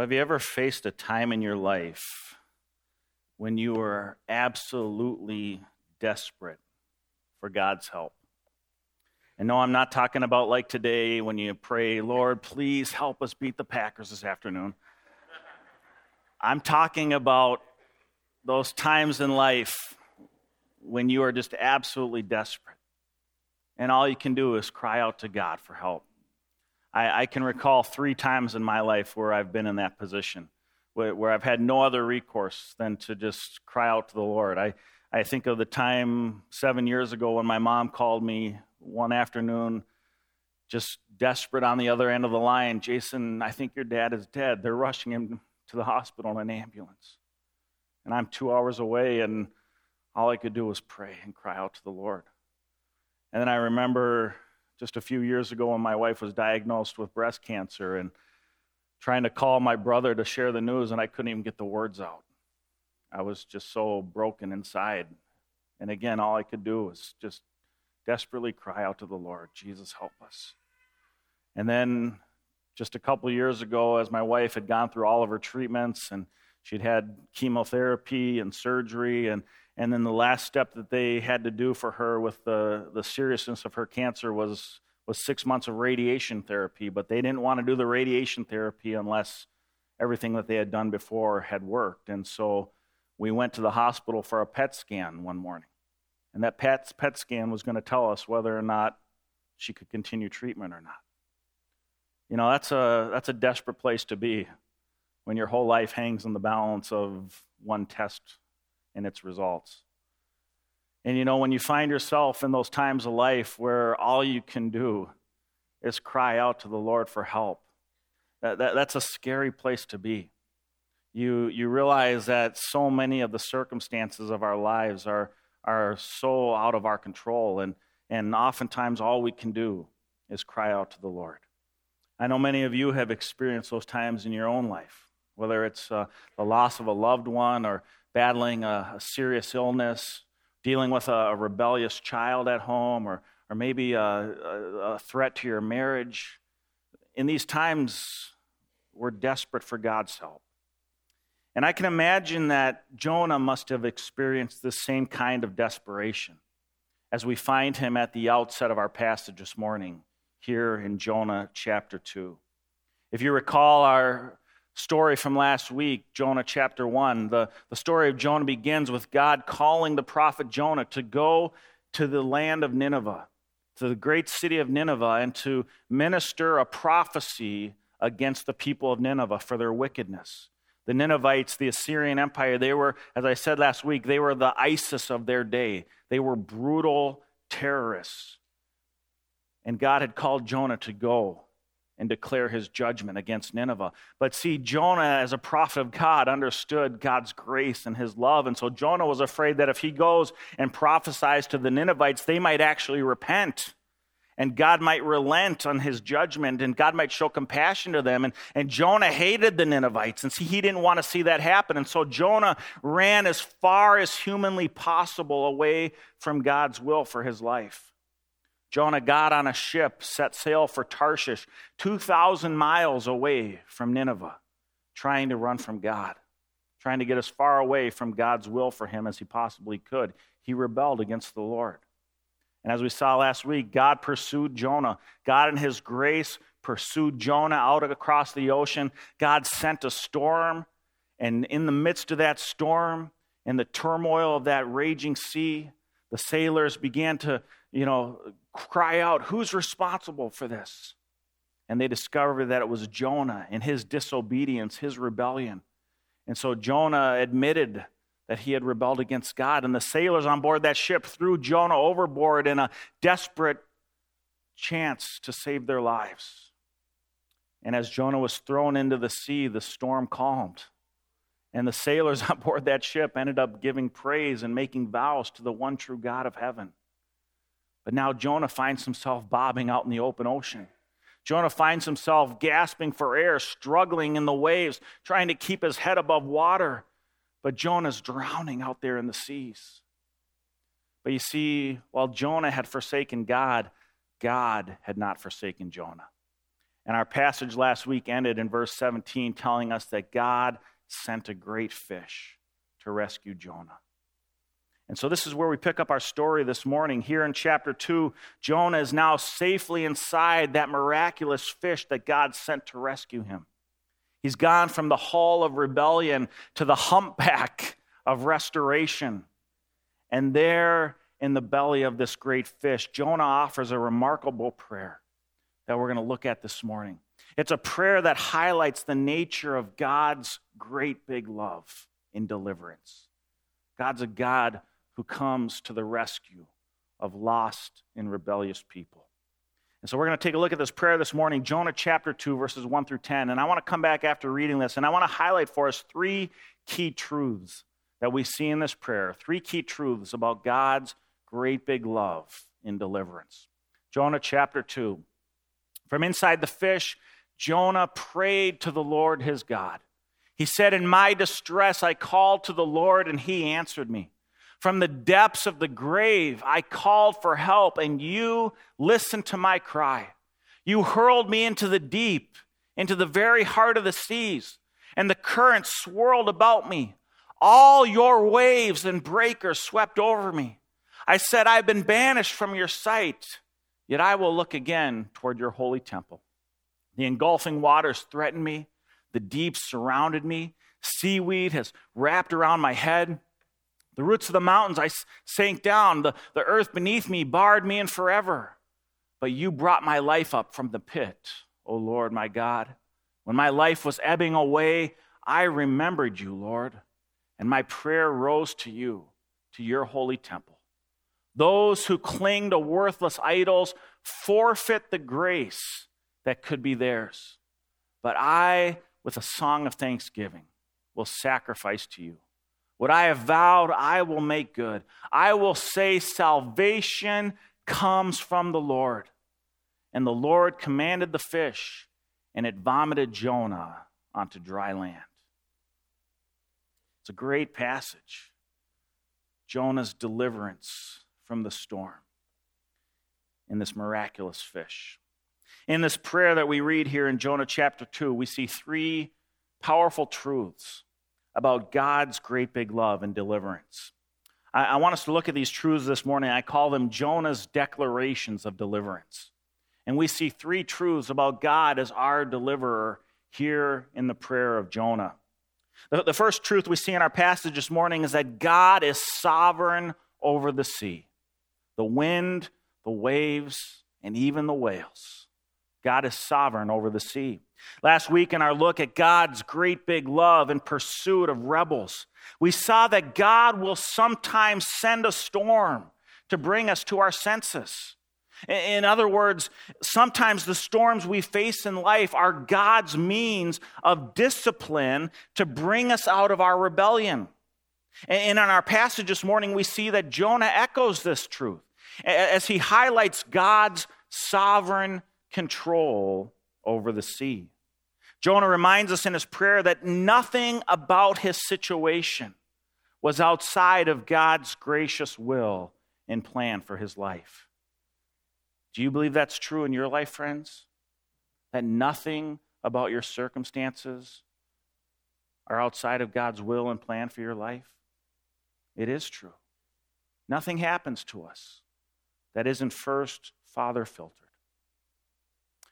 Well, have you ever faced a time in your life when you were absolutely desperate for God's help? And no, I'm not talking about like today when you pray, Lord, please help us beat the Packers this afternoon. I'm talking about those times in life when you are just absolutely desperate. And all you can do is cry out to God for help. I, I can recall three times in my life where I've been in that position, where, where I've had no other recourse than to just cry out to the Lord. I, I think of the time seven years ago when my mom called me one afternoon, just desperate on the other end of the line. Jason, I think your dad is dead. They're rushing him to the hospital in an ambulance. And I'm two hours away, and all I could do was pray and cry out to the Lord. And then I remember just a few years ago when my wife was diagnosed with breast cancer and trying to call my brother to share the news, and I couldn't even get the words out. I was just so broken inside. And again, all I could do was just desperately cry out to the Lord, Jesus, help us. And then just a couple years ago, as my wife had gone through all of her treatments and she'd had chemotherapy and surgery, and and then the last step that they had to do for her with the, the seriousness of her cancer was, was six months of radiation therapy. But they didn't want to do the radiation therapy unless everything that they had done before had worked. And so we went to the hospital for a PET scan one morning. And that PET, PET scan was going to tell us whether or not she could continue treatment or not. You know, that's a, that's a desperate place to be when your whole life hangs in the balance of one test and its results. And you know, when you find yourself in those times of life where all you can do is cry out to the Lord for help, that, that, that's a scary place to be. You, you realize that so many of the circumstances of our lives are, are so out of our control, and, and oftentimes all we can do is cry out to the Lord. I know many of you have experienced those times in your own life, whether it's uh, the loss of a loved one or battling a, a serious illness, dealing with a, a, rebellious child at home, or, or maybe a, a threat to your marriage. In these times, we're desperate for God's help. And I can imagine that Jonah must have experienced the same kind of desperation as we find him at the outset of our passage this morning here in Jonah chapter 2. If you recall our story from last week, Jonah chapter 1. The, the story of Jonah begins with God calling the prophet Jonah to go to the land of Nineveh, to the great city of Nineveh, and to minister a prophecy against the people of Nineveh for their wickedness. The Ninevites, the Assyrian Empire, they were, as I said last week, they were the ISIS of their day. They were brutal terrorists. And God had called Jonah to go and declare his judgment against Nineveh. But see, Jonah, as a prophet of God, understood God's grace and his love. And so Jonah was afraid that if he goes and prophesies to the Ninevites, they might actually repent. And God might relent on his judgment, and God might show compassion to them. And, and Jonah hated the Ninevites, and see, he didn't want to see that happen. And so Jonah ran as far as humanly possible away from God's will for his life. Jonah got on a ship, set sail for Tarshish, 2,000 miles away from Nineveh, trying to run from God, trying to get as far away from God's will for him as he possibly could. He rebelled against the Lord. And as we saw last week, God pursued Jonah. God, in his grace, pursued Jonah out across the ocean. God sent a storm, and in the midst of that storm, in the turmoil of that raging sea, the sailors began to, you know, cry out, Who's responsible for this? And they discovered that it was Jonah and his disobedience, his rebellion. And so Jonah admitted that he had rebelled against God. And the sailors on board that ship threw Jonah overboard in a desperate chance to save their lives. And as Jonah was thrown into the sea, the storm calmed. And the sailors on board that ship ended up giving praise and making vows to the one true God of heaven. But now Jonah finds himself bobbing out in the open ocean. Jonah finds himself gasping for air, struggling in the waves, trying to keep his head above water. But Jonah's drowning out there in the seas. But you see, while Jonah had forsaken God, God had not forsaken Jonah. And our passage last week ended in verse 17, telling us that God sent a great fish to rescue Jonah. And so, this is where we pick up our story this morning. Here in chapter 2, Jonah is now safely inside that miraculous fish that God sent to rescue him. He's gone from the hall of rebellion to the humpback of restoration. And there in the belly of this great fish, Jonah offers a remarkable prayer that we're going to look at this morning. It's a prayer that highlights the nature of God's great big love in deliverance. God's a God who comes to the rescue of lost and rebellious people. And so we're going to take a look at this prayer this morning, Jonah chapter 2, verses 1 through 10. And I want to come back after reading this, and I want to highlight for us three key truths that we see in this prayer. Three key truths about God's great big love in deliverance. Jonah chapter 2. From inside the fish, Jonah prayed to the Lord his God. He said, In my distress, I called to the Lord, and he answered me. From the depths of the grave, I called for help, and you listened to my cry. You hurled me into the deep, into the very heart of the seas, and the currents swirled about me. All your waves and breakers swept over me. I said, I've been banished from your sight, yet I will look again toward your holy temple. The engulfing waters threatened me, the deep surrounded me, seaweed has wrapped around my head. The roots of the mountains I sank down. The, the earth beneath me barred me in forever. But you brought my life up from the pit, O Lord my God. When my life was ebbing away, I remembered you, Lord, and my prayer rose to you, to your holy temple. Those who cling to worthless idols forfeit the grace that could be theirs. But I, with a song of thanksgiving, will sacrifice to you. What I have vowed, I will make good. I will say, Salvation comes from the Lord. And the Lord commanded the fish, and it vomited Jonah onto dry land. It's a great passage. Jonah's deliverance from the storm in this miraculous fish. In this prayer that we read here in Jonah chapter 2, we see three powerful truths about God's great big love and deliverance. I, I, want us to look at these truths this morning. I call them Jonah's declarations of deliverance. And we see three truths about God as our deliverer here in the prayer of Jonah. The, the first truth we see in our passage this morning is that God is sovereign over the sea, the wind, the waves, and even the whales. God is sovereign over the sea. Last week, in our look at God's great big love and pursuit of rebels, we saw that God will sometimes send a storm to bring us to our senses. In other words, sometimes the storms we face in life are God's means of discipline to bring us out of our rebellion. And in our passage this morning, we see that Jonah echoes this truth as he highlights God's sovereign control over the sea. Jonah reminds us in his prayer that nothing about his situation was outside of God's gracious will and plan for his life. Do you believe that's true in your life, friends? That nothing about your circumstances are outside of God's will and plan for your life? It is true. Nothing happens to us that isn't first Father filtered.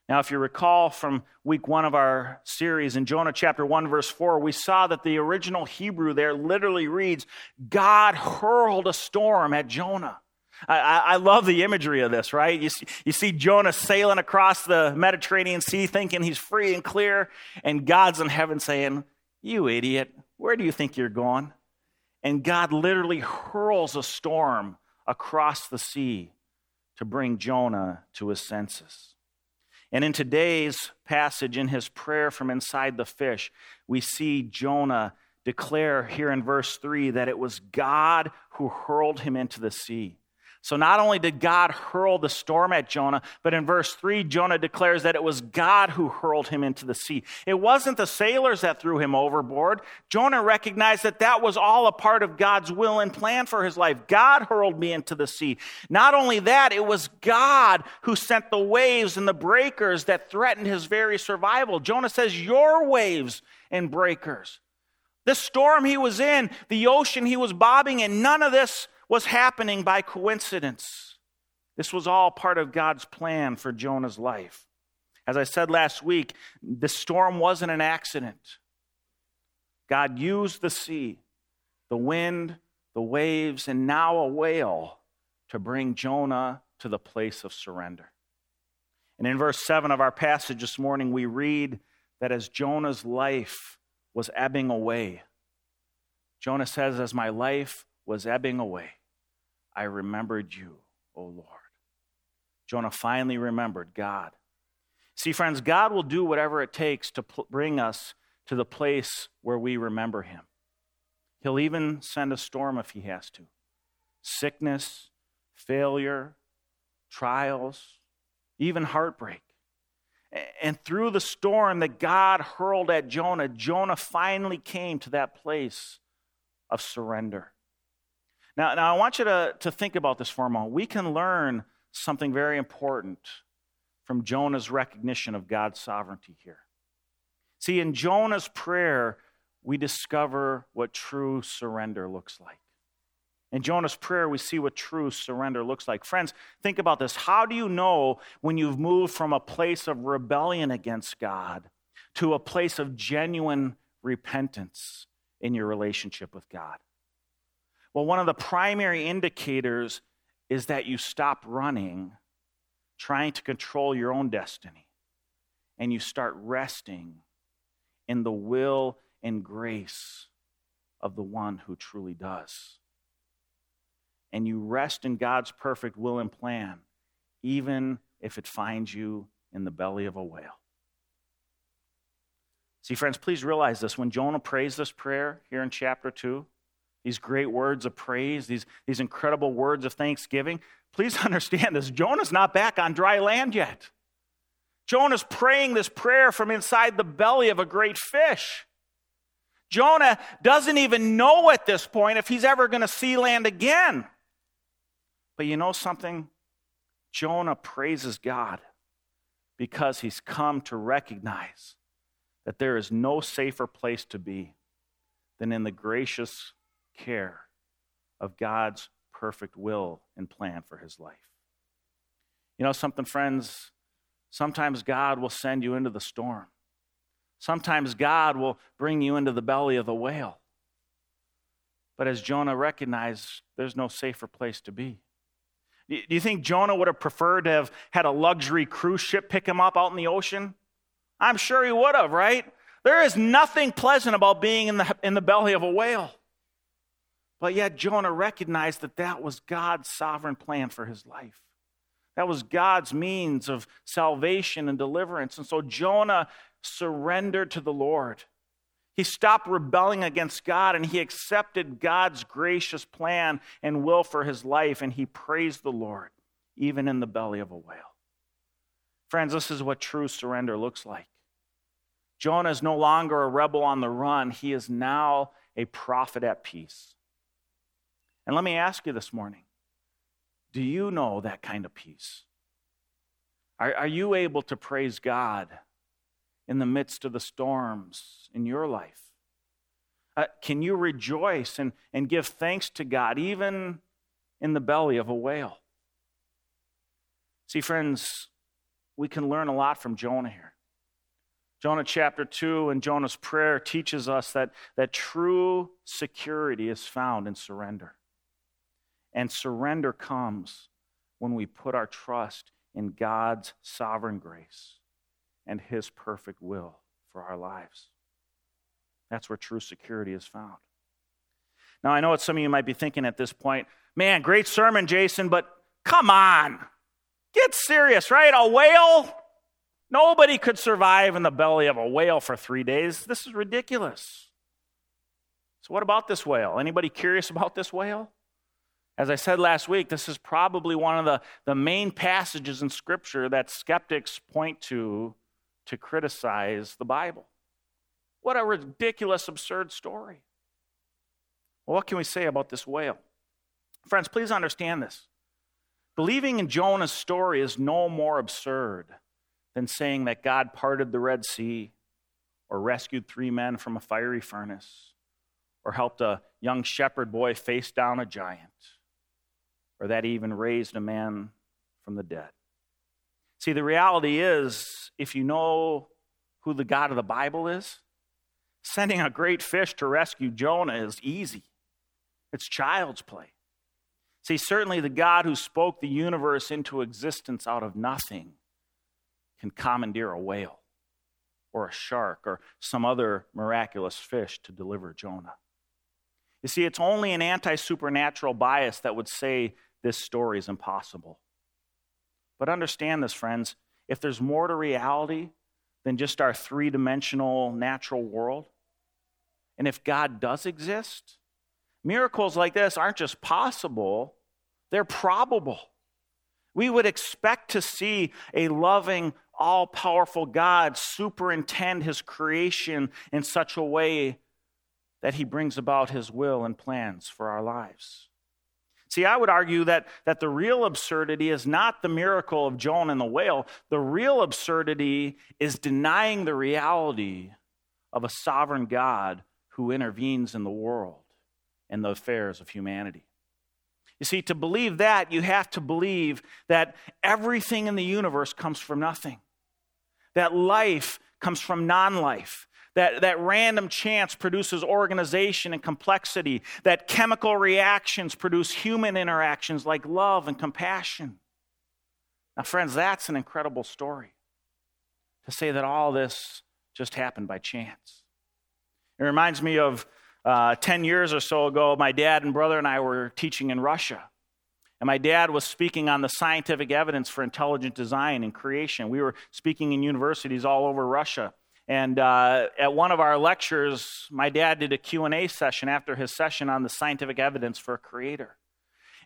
Now, if you recall from week one of our series in Jonah chapter 1, verse 4, we saw that the original Hebrew there literally reads, God hurled a storm at Jonah. I, I, love the imagery of this, right? You see, you see Jonah sailing across the Mediterranean Sea thinking he's free and clear, and God's in heaven saying, You idiot, where do you think you're going? And God literally hurls a storm across the sea to bring Jonah to his senses. And in today's passage, in his prayer from inside the fish, we see Jonah declare here in verse 3 that it was God who hurled him into the sea. So not only did God hurl the storm at Jonah, but in verse 3, Jonah declares that it was God who hurled him into the sea. It wasn't the sailors that threw him overboard. Jonah recognized that that was all a part of God's will and plan for his life. God hurled me into the sea. Not only that, it was God who sent the waves and the breakers that threatened his very survival. Jonah says, Your waves and breakers. The storm he was in, the ocean he was bobbing in, none of this was happening by coincidence. This was all part of God's plan for Jonah's life. As I said last week, the storm wasn't an accident. God used the sea, the wind, the waves, and now a whale to bring Jonah to the place of surrender. And in verse 7 of our passage this morning, we read that as Jonah's life was ebbing away, Jonah says, As my life was ebbing away, I remembered you, O Lord. Jonah finally remembered God. See, friends, God will do whatever it takes to pl- bring us to the place where we remember Him. He'll even send a storm if He has to. Sickness, failure, trials, even heartbreak. And through the storm that God hurled at Jonah, Jonah finally came to that place of surrender. Now, now I want you to, to think about this for a moment. We can learn something very important from Jonah's recognition of God's sovereignty here. See, in Jonah's prayer, we discover what true surrender looks like. In Jonah's prayer, we see what true surrender looks like. Friends, think about this. How do you know when you've moved from a place of rebellion against God to a place of genuine repentance in your relationship with God? Well, one of the primary indicators is that you stop running, trying to control your own destiny, and you start resting in the will and grace of the one who truly does. And you rest in God's perfect will and plan, even if it finds you in the belly of a whale. See, friends, please realize this. When Jonah prays this prayer here in chapter 2, these great words of praise, these, these incredible words of thanksgiving. Please understand this Jonah's not back on dry land yet. Jonah's praying this prayer from inside the belly of a great fish. Jonah doesn't even know at this point if he's ever going to see land again. But you know something? Jonah praises God because he's come to recognize that there is no safer place to be than in the gracious care of God's perfect will and plan for his life. You know something, friends? Sometimes God will send you into the storm. Sometimes God will bring you into the belly of the whale. But as Jonah recognized, there's no safer place to be. Do you think Jonah would have preferred to have had a luxury cruise ship pick him up out in the ocean? I'm sure he would have, right? There is nothing pleasant about being in the, in the belly of a whale. But yet, Jonah recognized that that was God's sovereign plan for his life. That was God's means of salvation and deliverance. And so Jonah surrendered to the Lord. He stopped rebelling against God and he accepted God's gracious plan and will for his life, and he praised the Lord, even in the belly of a whale. Friends, this is what true surrender looks like. Jonah is no longer a rebel on the run, he is now a prophet at peace. And let me ask you this morning do you know that kind of peace? Are, are you able to praise God in the midst of the storms in your life? Uh, can you rejoice and, and give thanks to God even in the belly of a whale? See, friends, we can learn a lot from Jonah here. Jonah chapter 2 and Jonah's prayer teaches us that, that true security is found in surrender. And surrender comes when we put our trust in God's sovereign grace and His perfect will for our lives. That's where true security is found. Now, I know what some of you might be thinking at this point man, great sermon, Jason, but come on. Get serious, right? A whale? Nobody could survive in the belly of a whale for three days. This is ridiculous. So, what about this whale? Anybody curious about this whale? As I said last week, this is probably one of the, the main passages in Scripture that skeptics point to to criticize the Bible. What a ridiculous, absurd story. Well, what can we say about this whale? Friends, please understand this. Believing in Jonah's story is no more absurd than saying that God parted the Red Sea or rescued three men from a fiery furnace or helped a young shepherd boy face down a giant or that he even raised a man from the dead. See, the reality is, if you know who the God of the Bible is, sending a great fish to rescue Jonah is easy. It's child's play. See, certainly the God who spoke the universe into existence out of nothing can commandeer a whale or a shark or some other miraculous fish to deliver Jonah. You see, it's only an anti supernatural bias that would say this story is impossible. But understand this, friends if there's more to reality than just our three dimensional natural world, and if God does exist, miracles like this aren't just possible, they're probable. We would expect to see a loving, all powerful God superintend his creation in such a way that he brings about his will and plans for our lives. See, I would argue that, that the real absurdity is not the miracle of Jonah and the whale. The real absurdity is denying the reality of a sovereign God who intervenes in the world and the affairs of humanity. You see, to believe that, you have to believe that everything in the universe comes from nothing, that life comes from non life, that, that random chance produces organization and complexity, that chemical reactions produce human interactions like love and compassion. Now, friends, that's an incredible story to say that all this just happened by chance. It reminds me of uh, 10 years or so ago, my dad and brother and I were teaching in Russia. And my dad was speaking on the scientific evidence for intelligent design and creation. We were speaking in universities all over Russia. And uh, at one of our lectures, my dad did a Q&A session after his session on the scientific evidence for a creator.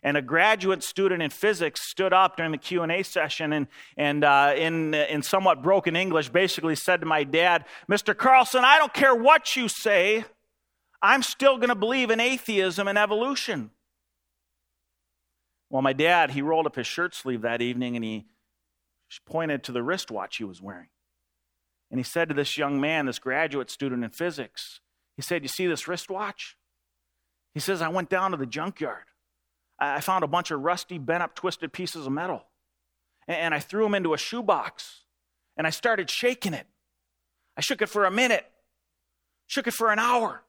And a graduate student in physics stood up during the Q&A session and, and uh, in, in somewhat broken English basically said to my dad, Mr. Carlson, I don't care what you say. I'm still going to believe in atheism and evolution. Well, my dad, he rolled up his shirt sleeve that evening and he pointed to the wristwatch he was wearing. And he said to this young man, this graduate student in physics, he said, You see this wristwatch? He says, I went down to the junkyard. I found a bunch of rusty, bent up, twisted pieces of metal. And I threw them into a shoebox. And I started shaking it. I shook it for a minute, shook it for an hour,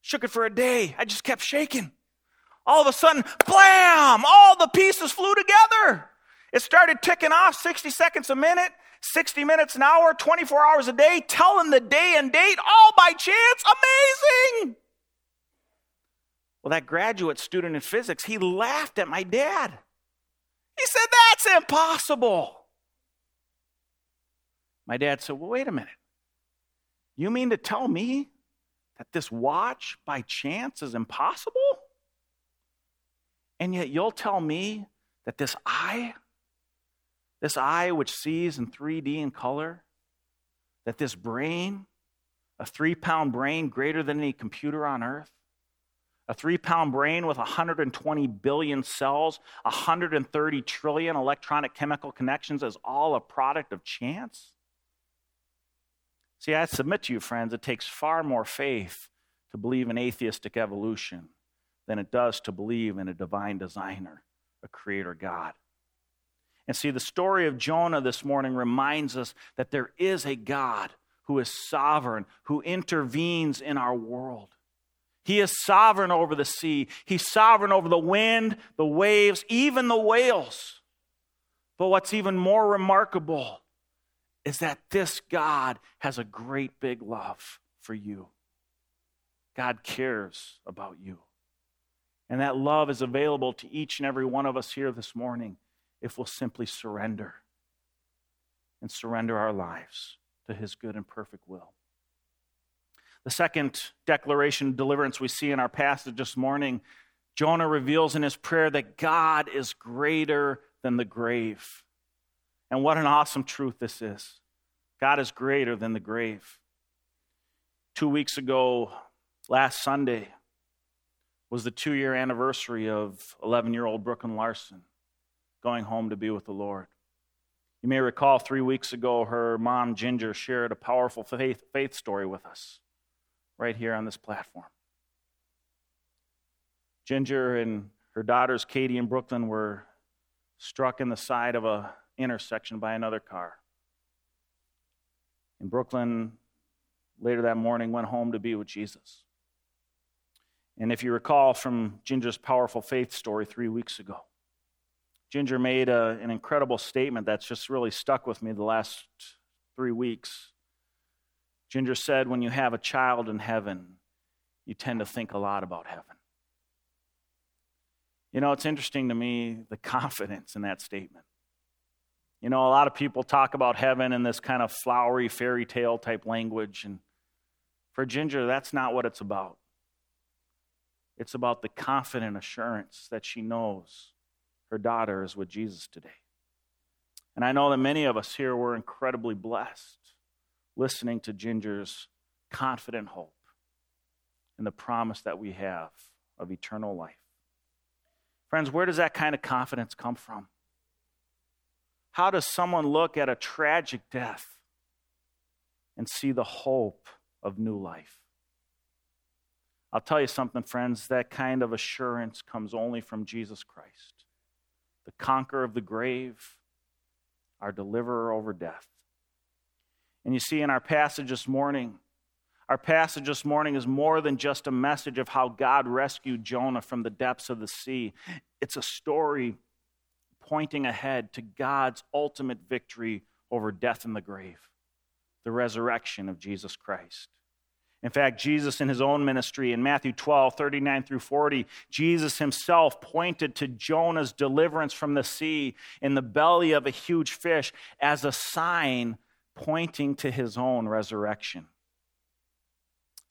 shook it for a day. I just kept shaking. All of a sudden, blam! All the pieces flew together. It started ticking off 60 seconds a minute. 60 minutes an hour, 24 hours a day, telling the day and date all by chance. Amazing! Well, that graduate student in physics, he laughed at my dad. He said, That's impossible. My dad said, Well, wait a minute. You mean to tell me that this watch by chance is impossible? And yet you'll tell me that this eye this eye, which sees in 3D in color, that this brain, a three pound brain greater than any computer on earth, a three pound brain with 120 billion cells, 130 trillion electronic chemical connections, is all a product of chance? See, I submit to you, friends, it takes far more faith to believe in atheistic evolution than it does to believe in a divine designer, a creator God. And see, the story of Jonah this morning reminds us that there is a God who is sovereign, who intervenes in our world. He is sovereign over the sea, He's sovereign over the wind, the waves, even the whales. But what's even more remarkable is that this God has a great big love for you. God cares about you. And that love is available to each and every one of us here this morning if we'll simply surrender and surrender our lives to his good and perfect will. The second declaration of deliverance we see in our passage this morning Jonah reveals in his prayer that God is greater than the grave. And what an awesome truth this is. God is greater than the grave. Two weeks ago, last Sunday, was the two year anniversary of 11 year old Brooklyn Larson going home to be with the Lord. You may recall three weeks ago, her mom, Ginger, shared a powerful faith, faith story with us right here on this platform. Ginger and her daughters, Katie and Brooklyn, were struck in the side of a intersection by another car. And Brooklyn, later that morning, went home to be with Jesus. And if you recall from Ginger's powerful faith story three weeks ago, Ginger made a, an incredible statement that's just really stuck with me the last three weeks. Ginger said, When you have a child in heaven, you tend to think a lot about heaven. You know, it's interesting to me the confidence in that statement. You know, a lot of people talk about heaven in this kind of flowery fairy tale type language. And for Ginger, that's not what it's about. It's about the confident assurance that she knows her daughter is with Jesus today. And I know that many of us here were incredibly blessed listening to Ginger's confident hope and the promise that we have of eternal life. Friends, where does that kind of confidence come from? How does someone look at a tragic death and see the hope of new life? I'll tell you something, friends, that kind of assurance comes only from Jesus Christ the conqueror of the grave, our deliverer over death. And you see, in our passage this morning, our passage this morning is more than just a message of how God rescued Jonah from the depths of the sea. It's a story pointing ahead to God's ultimate victory over death and the grave, the resurrection of Jesus Christ. In fact, Jesus in his own ministry in Matthew 12, 39 through 40, Jesus himself pointed to Jonah's deliverance from the sea in the belly of a huge fish as a sign pointing to his own resurrection.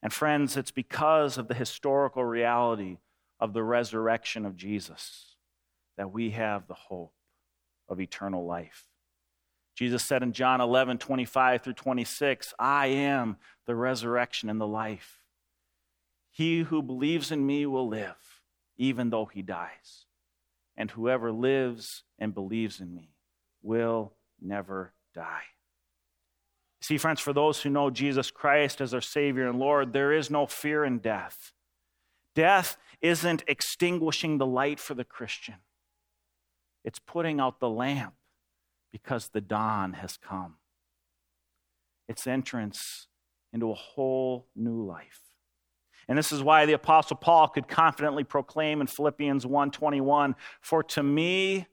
And friends, it's because of the historical reality of the resurrection of Jesus that we have the hope of eternal life. Jesus said in John 11, 25 through 26, I am the resurrection and the life. He who believes in me will live, even though he dies. And whoever lives and believes in me will never die. See, friends, for those who know Jesus Christ as their Savior and Lord, there is no fear in death. Death isn't extinguishing the light for the Christian, it's putting out the lamp because the dawn has come. Its entrance into a whole new life. And this is why the apostle Paul could confidently proclaim in Philippians 1:21, "For to me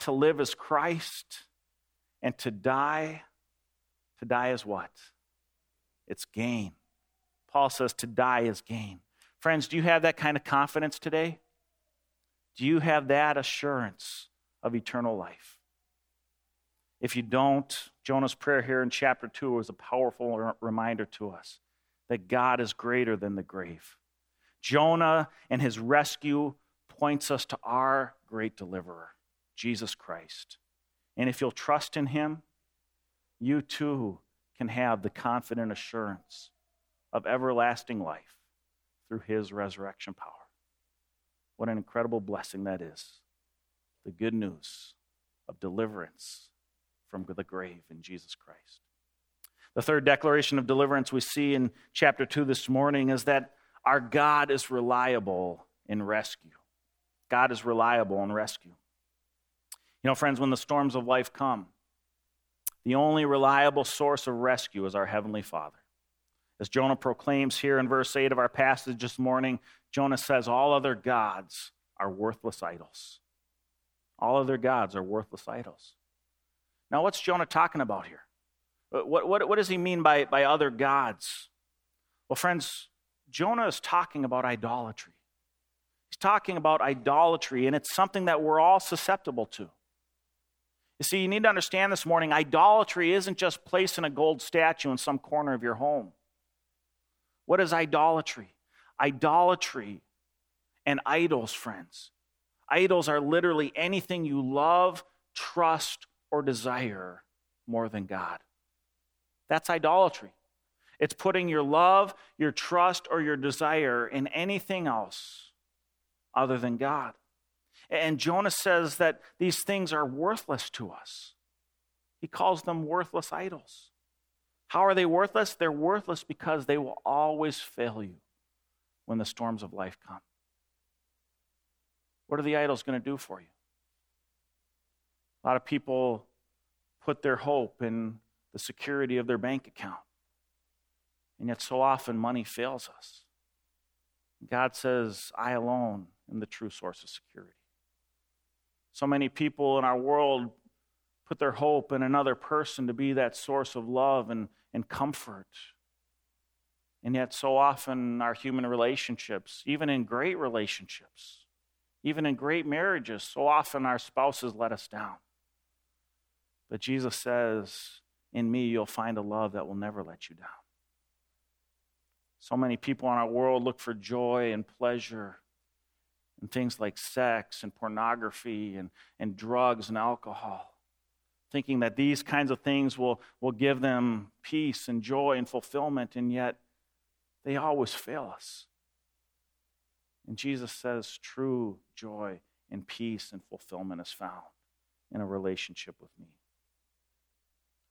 to live is Christ, and to die to die is what? It's gain." Paul says to die is gain. Friends, do you have that kind of confidence today? Do you have that assurance of eternal life? If you don't, Jonah's prayer here in chapter 2 is a powerful reminder to us that God is greater than the grave. Jonah and his rescue points us to our great deliverer, Jesus Christ. And if you'll trust in him, you too can have the confident assurance of everlasting life through his resurrection power. What an incredible blessing that is. The good news of deliverance from the grave in Jesus Christ. The third declaration of deliverance we see in chapter 2 this morning is that our God is reliable in rescue. God is reliable in rescue. You know, friends, when the storms of life come, the only reliable source of rescue is our Heavenly Father. As Jonah proclaims here in verse 8 of our passage this morning, Jonah says, All other gods are worthless idols. All other gods are worthless idols. Now, what's Jonah talking about here? Uh, what, what, what does he mean by, by other gods? Well, friends, Jonah is talking about idolatry. He's talking about idolatry, and it's something that we're all susceptible to. You see, you need to understand this morning idolatry isn't just placing a gold statue in some corner of your home. What is idolatry? Idolatry And idols, friends. Idols are literally anything you love, trust, or desire more than God. That's idolatry. It's putting your love, your trust, or your desire in anything else other than God. And Jonah says that these things are worthless to us. He calls them worthless idols. How are they worthless? They're worthless because they will always fail you when the storms of life come. What are the idols going to do for you? A lot of people put their hope in the security of their bank account. And yet, so often, money fails us. God says, I alone am the true source of security. So many people in our world put their hope in another person to be that source of love and, and comfort. And yet, so often, our human relationships, even in great relationships, even in great marriages, so often our spouses let us down. But Jesus says, In me, you'll find a love that will never let you down. So many people in our world look for joy and pleasure in things like sex and pornography and, and drugs and alcohol, thinking that these kinds of things will, will give them peace and joy and fulfillment, and yet they always fail us. And Jesus says true joy and peace and fulfillment is found in a relationship with me.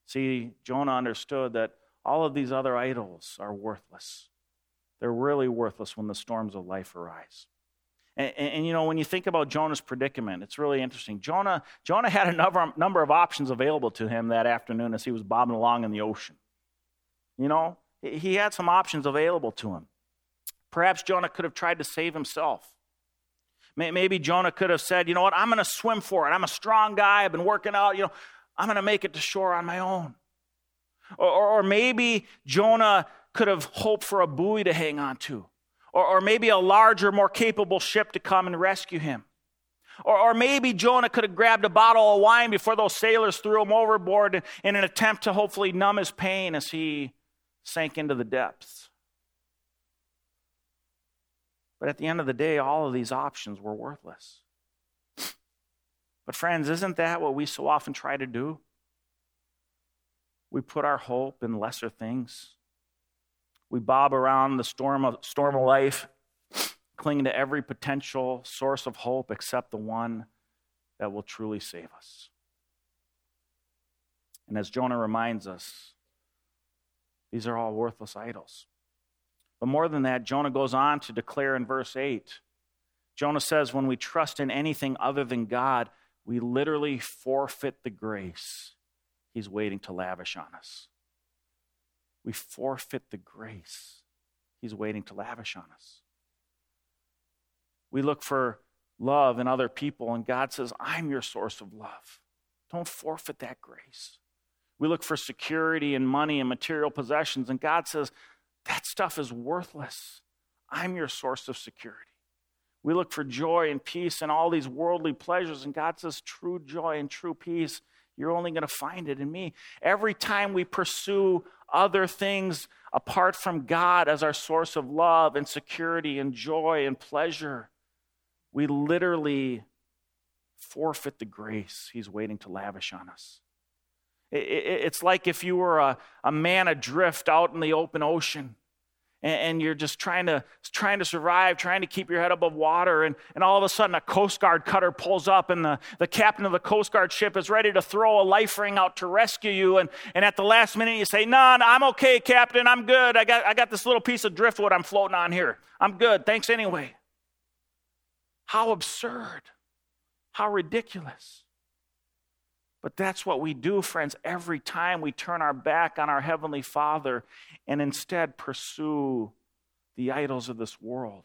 See, Jonah understood that all of these other idols are worthless. They're really worthless when the storms of life arise. And, and, and, you know, when you think about Jonah's predicament, it's really interesting. Jonah, Jonah had a number, number of options available to him that afternoon as he was bobbing along in the ocean. You know, he had some options available to him. Perhaps Jonah could have tried to save himself. Maybe Jonah could have said, you know what, I'm going to swim for it. I'm a strong guy. I've been working out. You know, I'm going to make it to shore on my own. Or, or, maybe Jonah could have hoped for a buoy to hang on to. Or, or maybe a larger, more capable ship to come and rescue him. Or, or, maybe Jonah could have grabbed a bottle of wine before those sailors threw him overboard in, in an attempt to hopefully numb his pain as he sank into the depths. But at the end of the day, all of these options were worthless. But, friends, isn't that what we so often try to do? We put our hope in lesser things. We bob around the storm of, storm of life, clinging to every potential source of hope except the one that will truly save us. And as Jonah reminds us, these are all worthless idols. But more than that, Jonah goes on to declare in verse 8 Jonah says, When we trust in anything other than God, we literally forfeit the grace he's waiting to lavish on us. We forfeit the grace he's waiting to lavish on us. We look for love in other people, and God says, I'm your source of love. Don't forfeit that grace. We look for security and money and material possessions, and God says, that stuff is worthless. I'm your source of security. We look for joy and peace and all these worldly pleasures, and God says, true joy and true peace, you're only going to find it in me. Every time we pursue other things apart from God as our source of love and security and joy and pleasure, we literally forfeit the grace He's waiting to lavish on us. It's like if you were a, a man adrift out in the open ocean and, and, you're just trying to, trying to survive, trying to keep your head above water, and, and all of a sudden a Coast Guard cutter pulls up and the, the captain of the Coast Guard ship is ready to throw a life ring out to rescue you. And, and at the last minute you say, No, no, I'm okay, Captain, I'm good. I got, I got this little piece of driftwood I'm floating on here. I'm good. Thanks anyway. How absurd. How ridiculous. But that's what we do, friends, every time we turn our back on our Heavenly Father and instead pursue the idols of this world.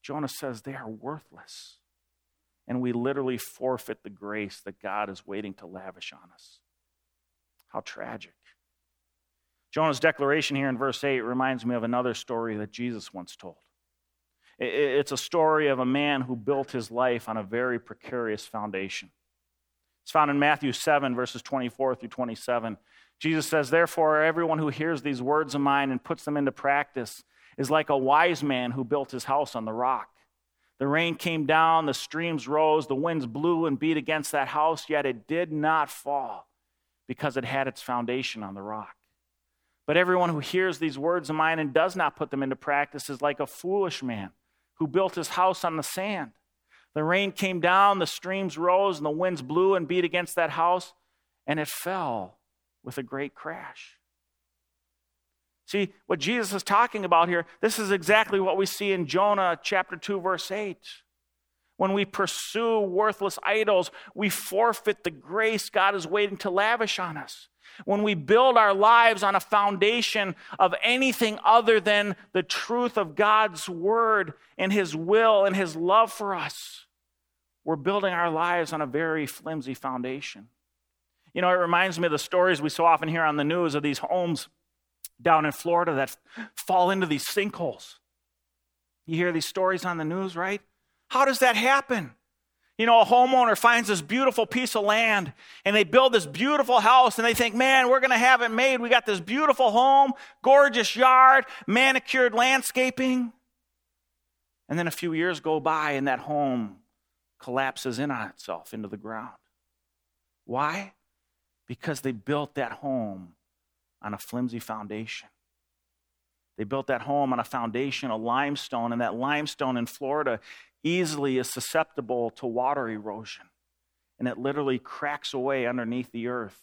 Jonah says they are worthless. And we literally forfeit the grace that God is waiting to lavish on us. How tragic. Jonah's declaration here in verse 8 reminds me of another story that Jesus once told. It's a story of a man who built his life on a very precarious foundation. It's found in Matthew 7, verses 24 through 27. Jesus says, Therefore, everyone who hears these words of mine and puts them into practice is like a wise man who built his house on the rock. The rain came down, the streams rose, the winds blew and beat against that house, yet it did not fall because it had its foundation on the rock. But everyone who hears these words of mine and does not put them into practice is like a foolish man who built his house on the sand. The rain came down, the streams rose, and the winds blew and beat against that house, and it fell with a great crash. See, what Jesus is talking about here, this is exactly what we see in Jonah chapter 2, verse 8. When we pursue worthless idols, we forfeit the grace God is waiting to lavish on us. When we build our lives on a foundation of anything other than the truth of God's word and His will and His love for us, we're building our lives on a very flimsy foundation. You know, it reminds me of the stories we so often hear on the news of these homes down in Florida that fall into these sinkholes. You hear these stories on the news, right? How does that happen? You know, a homeowner finds this beautiful piece of land and they build this beautiful house and they think, man, we're going to have it made. We got this beautiful home, gorgeous yard, manicured landscaping. And then a few years go by and that home collapses in on itself into the ground. Why? Because they built that home on a flimsy foundation. They built that home on a foundation of limestone, and that limestone in Florida easily is susceptible to water erosion. And it literally cracks away underneath the earth,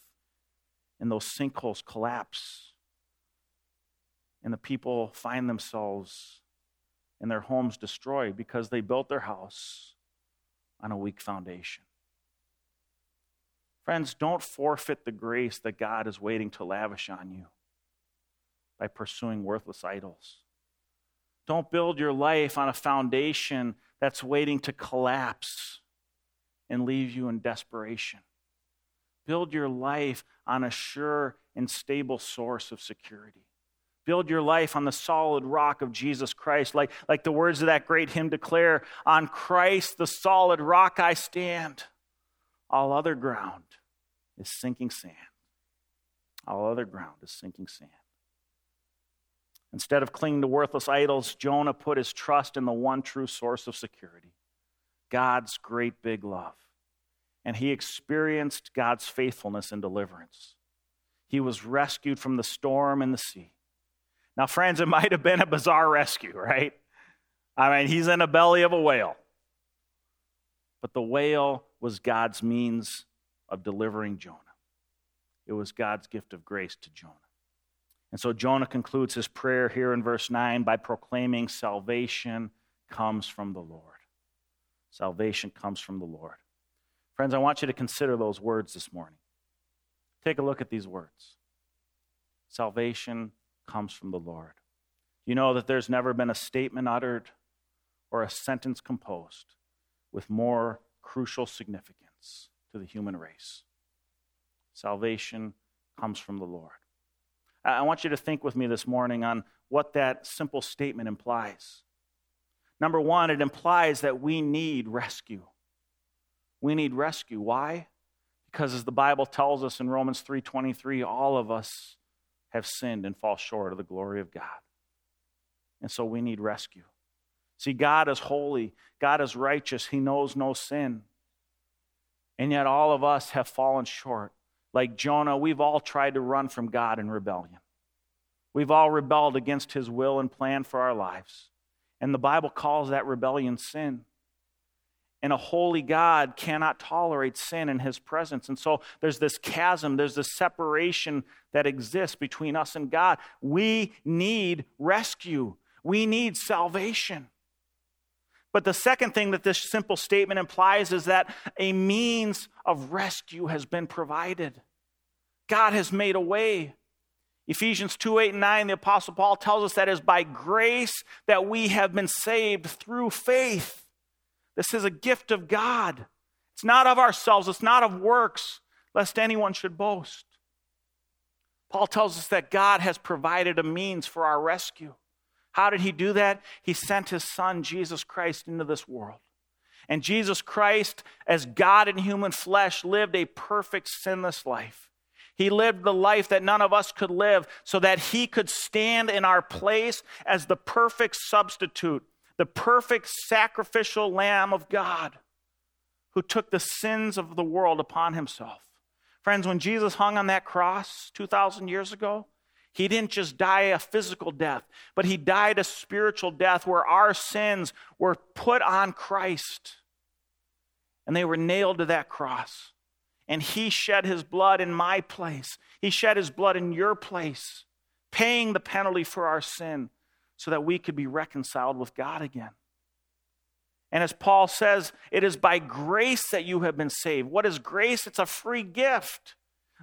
and those sinkholes collapse. And the people find themselves and their homes destroyed because they built their house on a weak foundation. Friends, don't forfeit the grace that God is waiting to lavish on you by pursuing worthless idols. Don't build your life on a foundation that's waiting to collapse and leave you in desperation. Build your life on a sure and stable source of security. Build your life on the solid rock of Jesus Christ, like, like the words of that great hymn declare On Christ, the solid rock, I stand. All other ground is sinking sand. All other ground is sinking sand. Instead of clinging to worthless idols, Jonah put his trust in the one true source of security God's great big love. And he experienced God's faithfulness and deliverance. He was rescued from the storm and the sea. Now, friends, it might have been a bizarre rescue, right? I mean, he's in the belly of a whale. But the whale was God's means of delivering Jonah. It was God's gift of grace to Jonah. And so Jonah concludes his prayer here in verse 9 by proclaiming salvation comes from the Lord. Salvation comes from the Lord. Friends, I want you to consider those words this morning. Take a look at these words. Salvation comes from the Lord. You know that there's never been a statement uttered or a sentence composed with more crucial significance to the human race. Salvation comes from the Lord. I want you to think with me this morning on what that simple statement implies. Number one, it implies that we need rescue. We need rescue. Why? Because as the Bible tells us in Romans 3:23, all of us have sinned and fall short of the glory of God. And so we need rescue. See, God is holy, God is righteous, He knows no sin. And yet, all of us have fallen short. Like Jonah, we've all tried to run from God in rebellion. We've all rebelled against his will and plan for our lives. And the Bible calls that rebellion sin. And a holy God cannot tolerate sin in his presence. And so there's this chasm, there's this separation that exists between us and God. We need rescue, we need salvation. But the second thing that this simple statement implies is that a means of rescue has been provided. God has made a way. Ephesians 2 8 and 9, the Apostle Paul tells us that is by grace that we have been saved through faith. This is a gift of God. It's not of ourselves, it's not of works, lest anyone should boast. Paul tells us that God has provided a means for our rescue. How did he do that? He sent his son, Jesus Christ, into this world. And Jesus Christ, as God in human flesh, lived a perfect, sinless life. He lived the life that none of us could live so that he could stand in our place as the perfect substitute, the perfect sacrificial Lamb of God who took the sins of the world upon himself. Friends, when Jesus hung on that cross 2,000 years ago, he didn't just die a physical death, but he died a spiritual death where our sins were put on Christ and they were nailed to that cross. And he shed his blood in my place. He shed his blood in your place, paying the penalty for our sin so that we could be reconciled with God again. And as Paul says, it is by grace that you have been saved. What is grace? It's a free gift.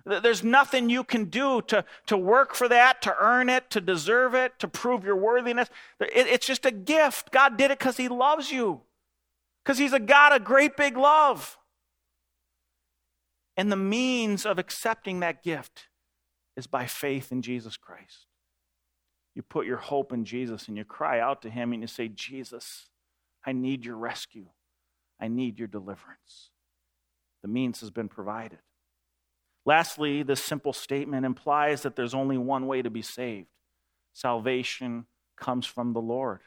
There's nothing you can do to, to work for that, to earn it, to deserve it, to prove your worthiness. It, it's just a gift. God did it because He loves you, because He's a God of great big love. And the means of accepting that gift is by faith in Jesus Christ. You put your hope in Jesus and you cry out to Him and you say, Jesus, I need your rescue. I need your deliverance. The means has been provided. Lastly, this simple statement implies that there's only one way to be saved salvation comes from the Lord.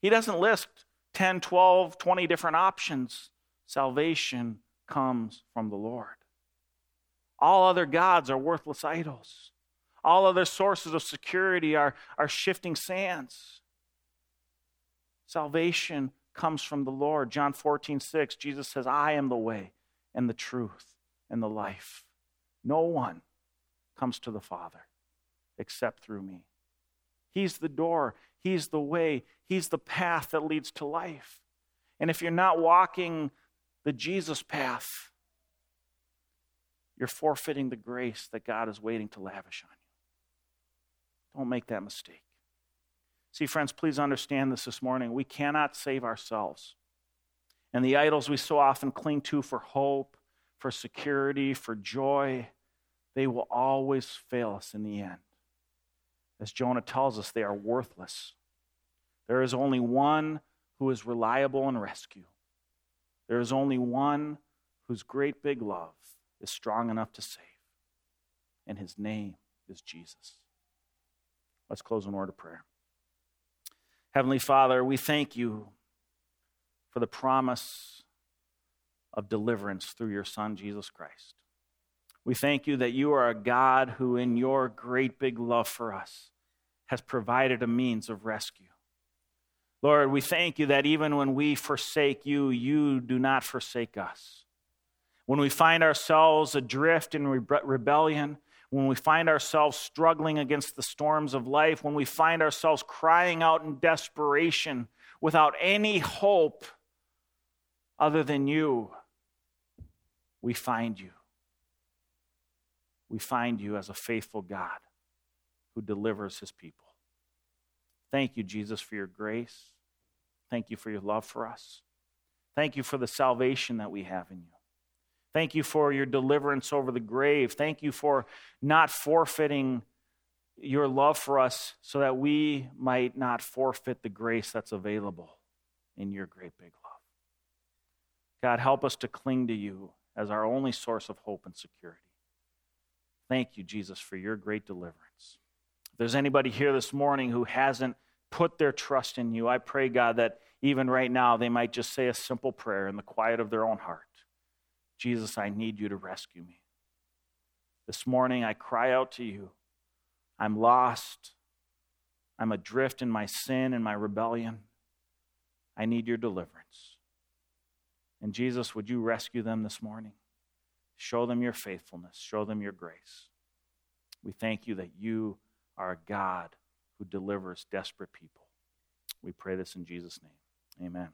He doesn't list 10, 12, 20 different options. Salvation comes from the Lord. All other gods are worthless idols. All other sources of security are, are shifting sands. Salvation comes from the Lord. John 14, 6, Jesus says, I am the way and the truth and the life. No one comes to the Father except through me. He's the door, He's the way, He's the path that leads to life. And if you're not walking the Jesus path, you're forfeiting the grace that God is waiting to lavish on you. Don't make that mistake. See, friends, please understand this this morning. We cannot save ourselves. And the idols we so often cling to for hope for security, for joy, they will always fail us in the end. As Jonah tells us, they are worthless. There is only one who is reliable in rescue. There is only one whose great big love is strong enough to save, and his name is Jesus. Let's close in word of prayer. Heavenly Father, we thank you for the promise of deliverance through your Son, Jesus Christ. We thank you that you are a God who, in your great big love for us, has provided a means of rescue. Lord, we thank you that even when we forsake you, you do not forsake us. When we find ourselves adrift in rebellion, when we find ourselves struggling against the storms of life, when we find ourselves crying out in desperation without any hope other than you, we find you. We find you as a faithful God who delivers his people. Thank you, Jesus, for your grace. Thank you for your love for us. Thank you for the salvation that we have in you. Thank you for your deliverance over the grave. Thank you for not forfeiting your love for us so that we might not forfeit the grace that's available in your great big love. God, help us to cling to you as our only source of hope and security. Thank you, Jesus, for your great deliverance. If there's anybody here this morning who hasn't put their trust in you, I pray, God, that even right now they might just say a simple prayer in the quiet of their own heart Jesus, I need you to rescue me. This morning I cry out to you. I'm lost. I'm adrift in my sin and my rebellion. I need your deliverance. And Jesus, would you rescue them this morning? Show them your faithfulness, show them your grace. We thank you that you are a God who delivers desperate people. We pray this in Jesus' name. Amen.